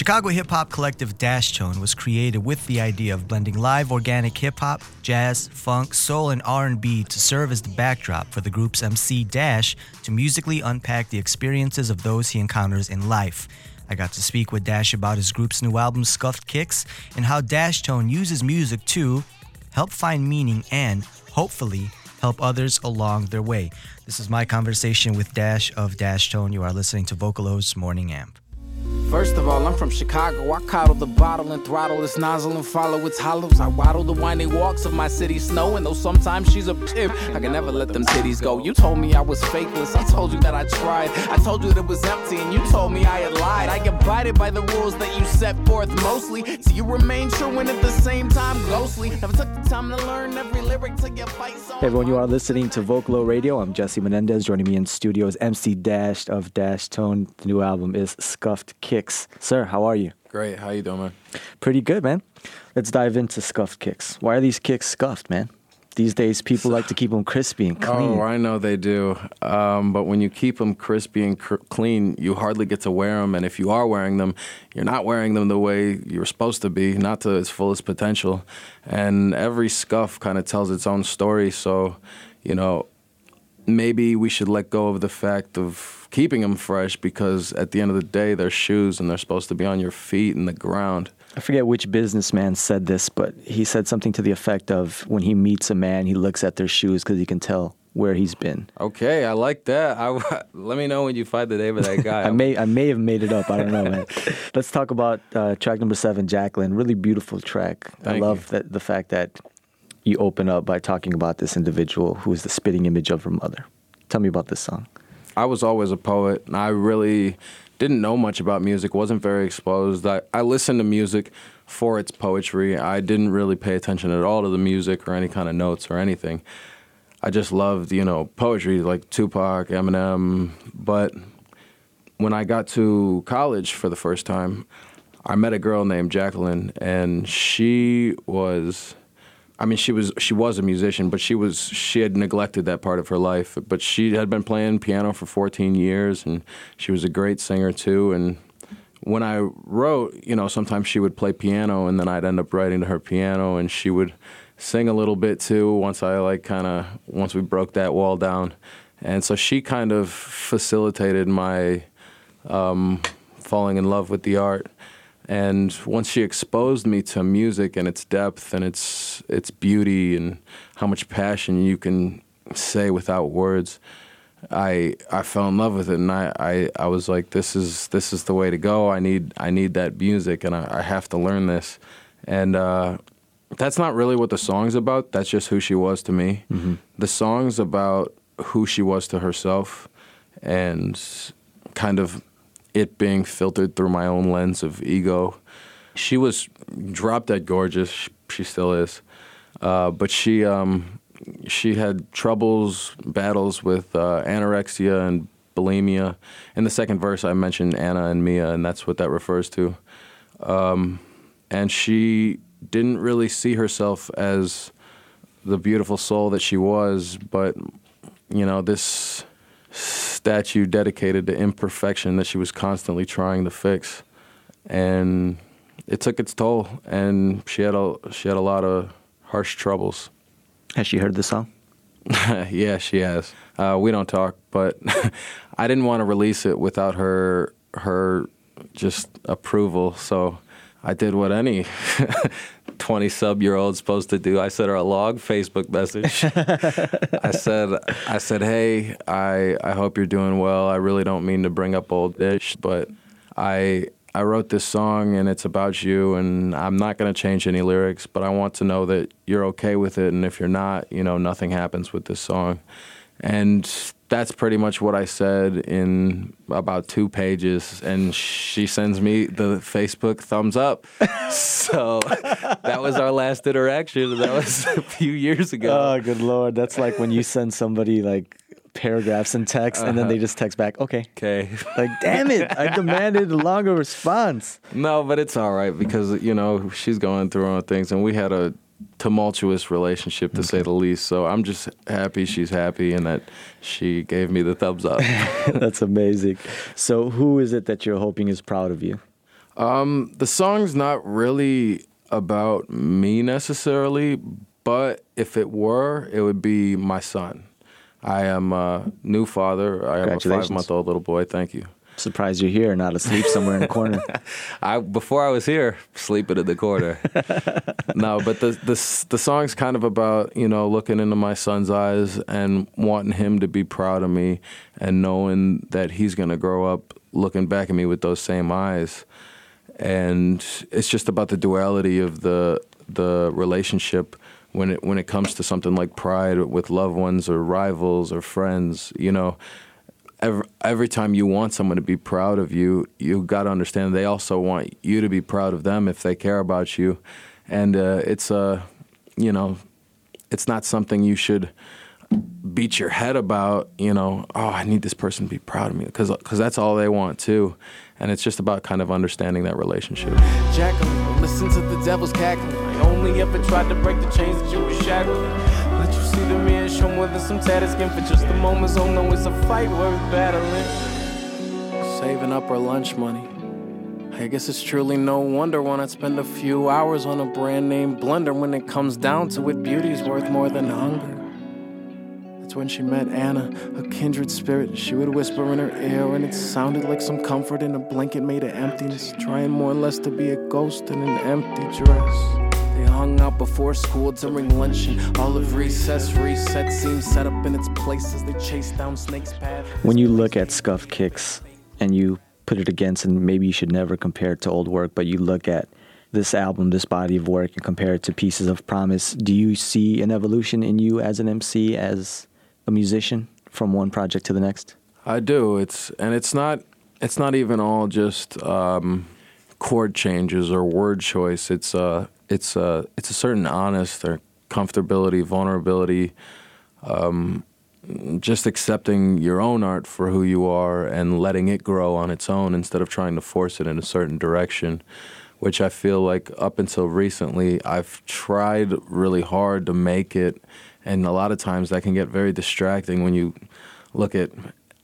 Chicago hip hop collective Dash Tone was created with the idea of blending live organic hip hop, jazz, funk, soul, and R&B to serve as the backdrop for the group's MC Dash to musically unpack the experiences of those he encounters in life. I got to speak with Dash about his group's new album Scuffed Kicks and how Dash Tone uses music to help find meaning and hopefully help others along their way. This is my conversation with Dash of Dash Tone. You are listening to Vocalo's Morning Amp. First of all, I'm from Chicago. I coddle the bottle and throttle its nozzle and follow its hollows. I waddle the winding walks of my city snow, and though sometimes she's a pimp, I can never let them titties go. You told me I was fakeless. I told you that I tried. I told you that it was empty, and you told me I had lied. I abided by the rules that you set forth mostly. So you remain true and at the same time ghostly. Never took the time to learn every lyric to your fight song. Hey everyone, you are listening to Vocalo Radio. I'm Jesse Menendez. Joining me in studio is MC Dash of Dash Tone. The new album is Scuffed Kicks. Sir, how are you? Great. How you doing, man? Pretty good, man. Let's dive into scuffed kicks. Why are these kicks scuffed, man? These days, people like to keep them crispy and clean. Oh, I know they do. Um, but when you keep them crispy and cr- clean, you hardly get to wear them. And if you are wearing them, you're not wearing them the way you're supposed to be, not to its fullest potential. And every scuff kind of tells its own story. So, you know, maybe we should let go of the fact of keeping them fresh because at the end of the day, they're shoes and they're supposed to be on your feet and the ground. I forget which businessman said this, but he said something to the effect of when he meets a man, he looks at their shoes because he can tell where he's been. Okay, I like that. I, let me know when you find the name of that guy. I may I may have made it up. I don't know, man. Let's talk about uh, track number seven, Jacqueline. Really beautiful track. Thank I love that the fact that you open up by talking about this individual who is the spitting image of her mother. Tell me about this song. I was always a poet, and I really didn't know much about music, wasn't very exposed. I, I listened to music for its poetry. I didn't really pay attention at all to the music or any kind of notes or anything. I just loved, you know, poetry like Tupac, Eminem. But when I got to college for the first time, I met a girl named Jacqueline, and she was I mean, she was she was a musician, but she was she had neglected that part of her life. But she had been playing piano for 14 years, and she was a great singer too. And when I wrote, you know, sometimes she would play piano, and then I'd end up writing to her piano, and she would sing a little bit too. Once I like kind of once we broke that wall down, and so she kind of facilitated my um, falling in love with the art and once she exposed me to music and its depth and its its beauty and how much passion you can say without words, I I fell in love with it and I, I, I was like this is this is the way to go. I need I need that music and I, I have to learn this. And uh, that's not really what the song's about. That's just who she was to me. Mm-hmm. The song's about who she was to herself and kind of it being filtered through my own lens of ego. She was drop dead gorgeous. She still is, uh, but she um, she had troubles, battles with uh, anorexia and bulimia. In the second verse, I mentioned Anna and Mia, and that's what that refers to. Um, and she didn't really see herself as the beautiful soul that she was, but you know this statue dedicated to imperfection that she was constantly trying to fix, and it took its toll. And she had a she had a lot of harsh troubles. Has she heard the song? yeah, she has. Uh, we don't talk, but I didn't want to release it without her her just approval. So I did what any 20 sub year old supposed to do. I sent her a long Facebook message. I said, I said, hey, I, I hope you're doing well. I really don't mean to bring up old ish, but I, I wrote this song and it's about you, and I'm not going to change any lyrics, but I want to know that you're okay with it. And if you're not, you know, nothing happens with this song. And that's pretty much what I said in about two pages, and she sends me the Facebook thumbs up. so that was our last interaction. That was a few years ago. Oh, good lord! That's like when you send somebody like paragraphs in text, and then they uh-huh. just text back, "Okay." Okay. Like, damn it! I demanded a longer response. No, but it's all right because you know she's going through her own things, and we had a tumultuous relationship to say the least. So I'm just happy she's happy and that she gave me the thumbs up. That's amazing. So who is it that you're hoping is proud of you? Um, the song's not really about me necessarily, but if it were, it would be my son. I am a new father. I have a five month old little boy. Thank you. Surprised you're here, not asleep somewhere in the corner. I before I was here, sleeping in the corner. no, but the the the song's kind of about you know looking into my son's eyes and wanting him to be proud of me, and knowing that he's gonna grow up looking back at me with those same eyes, and it's just about the duality of the the relationship when it when it comes to something like pride with loved ones or rivals or friends, you know every, every time you want someone to be proud of you, you got to understand they also want you to be proud of them if they care about you. And uh, it's a, uh, you know, it's not something you should beat your head about, you know, oh, I need this person to be proud of me because cause that's all they want too. And it's just about kind of understanding that relationship. Jacqueline, listen to the devil's cackling. I only ever tried to break the chains that you were shackling. Than some tattered skin for just a moment. So know it's a fight worth battling. Saving up our lunch money. I guess it's truly no wonder when I spend a few hours on a brand name blender. When it comes down to it, beauty's worth more than hunger. That's when she met Anna, a kindred spirit. She would whisper in her ear, and it sounded like some comfort in a blanket made of emptiness. Trying more or less to be a ghost in an empty dress. They hung out before school during luncheon. All of recess, reset seems set up in its place as they chase down Snake's path. When you look at Scuffed Kicks and you put it against, and maybe you should never compare it to old work, but you look at this album, this body of work, and compare it to Pieces of Promise, do you see an evolution in you as an MC, as a musician, from one project to the next? I do. It's and it's not. It's not even all just um, chord changes or word choice. It's uh, it's a it's a certain honest or comfortability, vulnerability, um, just accepting your own art for who you are and letting it grow on its own instead of trying to force it in a certain direction. Which I feel like up until recently, I've tried really hard to make it, and a lot of times that can get very distracting when you look at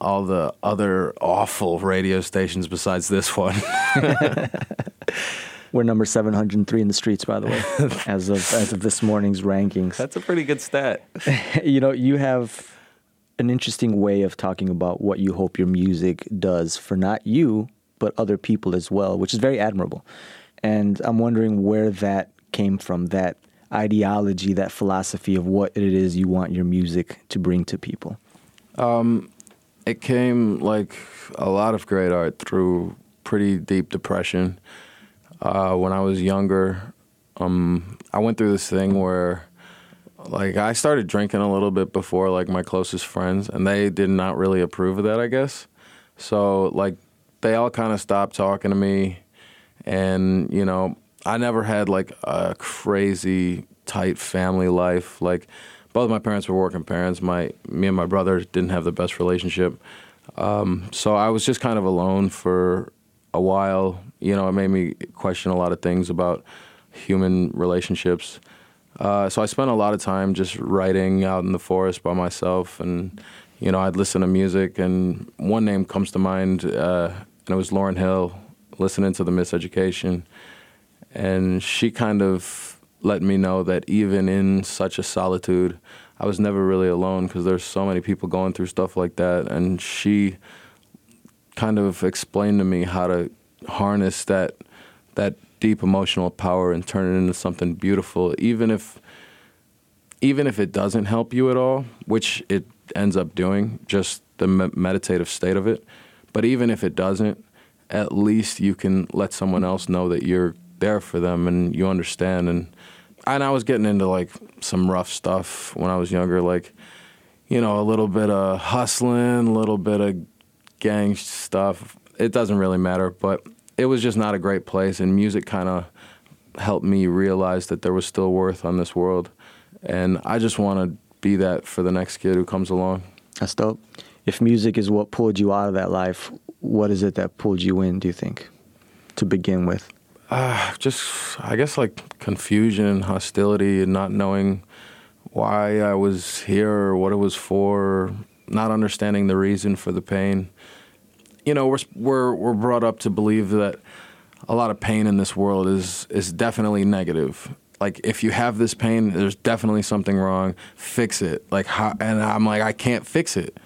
all the other awful radio stations besides this one. We're number 703 in the streets, by the way, as of as of this morning's rankings. That's a pretty good stat. you know, you have an interesting way of talking about what you hope your music does for not you, but other people as well, which is very admirable. And I'm wondering where that came from, that ideology, that philosophy of what it is you want your music to bring to people. Um, it came like a lot of great art through pretty deep depression uh, when I was younger, um, I went through this thing where, like, I started drinking a little bit before like my closest friends, and they did not really approve of that, I guess. So like, they all kind of stopped talking to me, and you know, I never had like a crazy tight family life. Like, both my parents were working parents. My me and my brother didn't have the best relationship. Um, so I was just kind of alone for a while. You know, it made me question a lot of things about human relationships. Uh, so I spent a lot of time just writing out in the forest by myself, and you know, I'd listen to music. And one name comes to mind, uh, and it was Lauryn Hill, listening to the Miseducation, and she kind of let me know that even in such a solitude, I was never really alone because there's so many people going through stuff like that, and she kind of explained to me how to harness that that deep emotional power and turn it into something beautiful, even if even if it doesn't help you at all, which it ends up doing, just the me- meditative state of it. But even if it doesn't, at least you can let someone else know that you're there for them and you understand. And and I was getting into like some rough stuff when I was younger, like you know, a little bit of hustling, a little bit of gang stuff. It doesn't really matter, but it was just not a great place, and music kind of helped me realize that there was still worth on this world, and I just want to be that for the next kid who comes along. That's dope. If music is what pulled you out of that life, what is it that pulled you in? Do you think, to begin with? Uh, just I guess like confusion and hostility and not knowing why I was here or what it was for, not understanding the reason for the pain you know, we're we're we're brought up to believe that a lot of pain in this world is is definitely negative. Like if you have this pain, there's definitely something wrong. Fix it. Like how, and I'm like I can't fix it,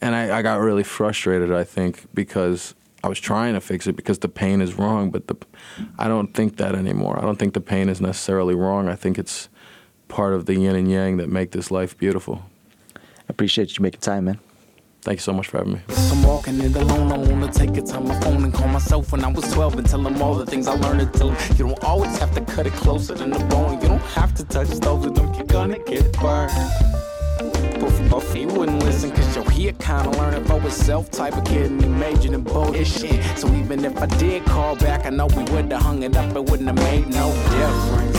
and I, I got really frustrated. I think because I was trying to fix it because the pain is wrong, but the I don't think that anymore. I don't think the pain is necessarily wrong. I think it's part of the yin and yang that make this life beautiful. I appreciate you making time, man. Thank you so much for having me. I'm walking it alone. I wanna take it to my phone and call myself when I was 12 and tell them all the things I learned and tell them you don't always have to cut it closer than the bone. You don't have to touch stoves with them, you're gonna get burned. But for both you wouldn't listen, cause yo, he kinda learning for himself type of kid and he majored in bogus shit. So even if I did call back, I know we would've hung it up, it wouldn't have made no difference.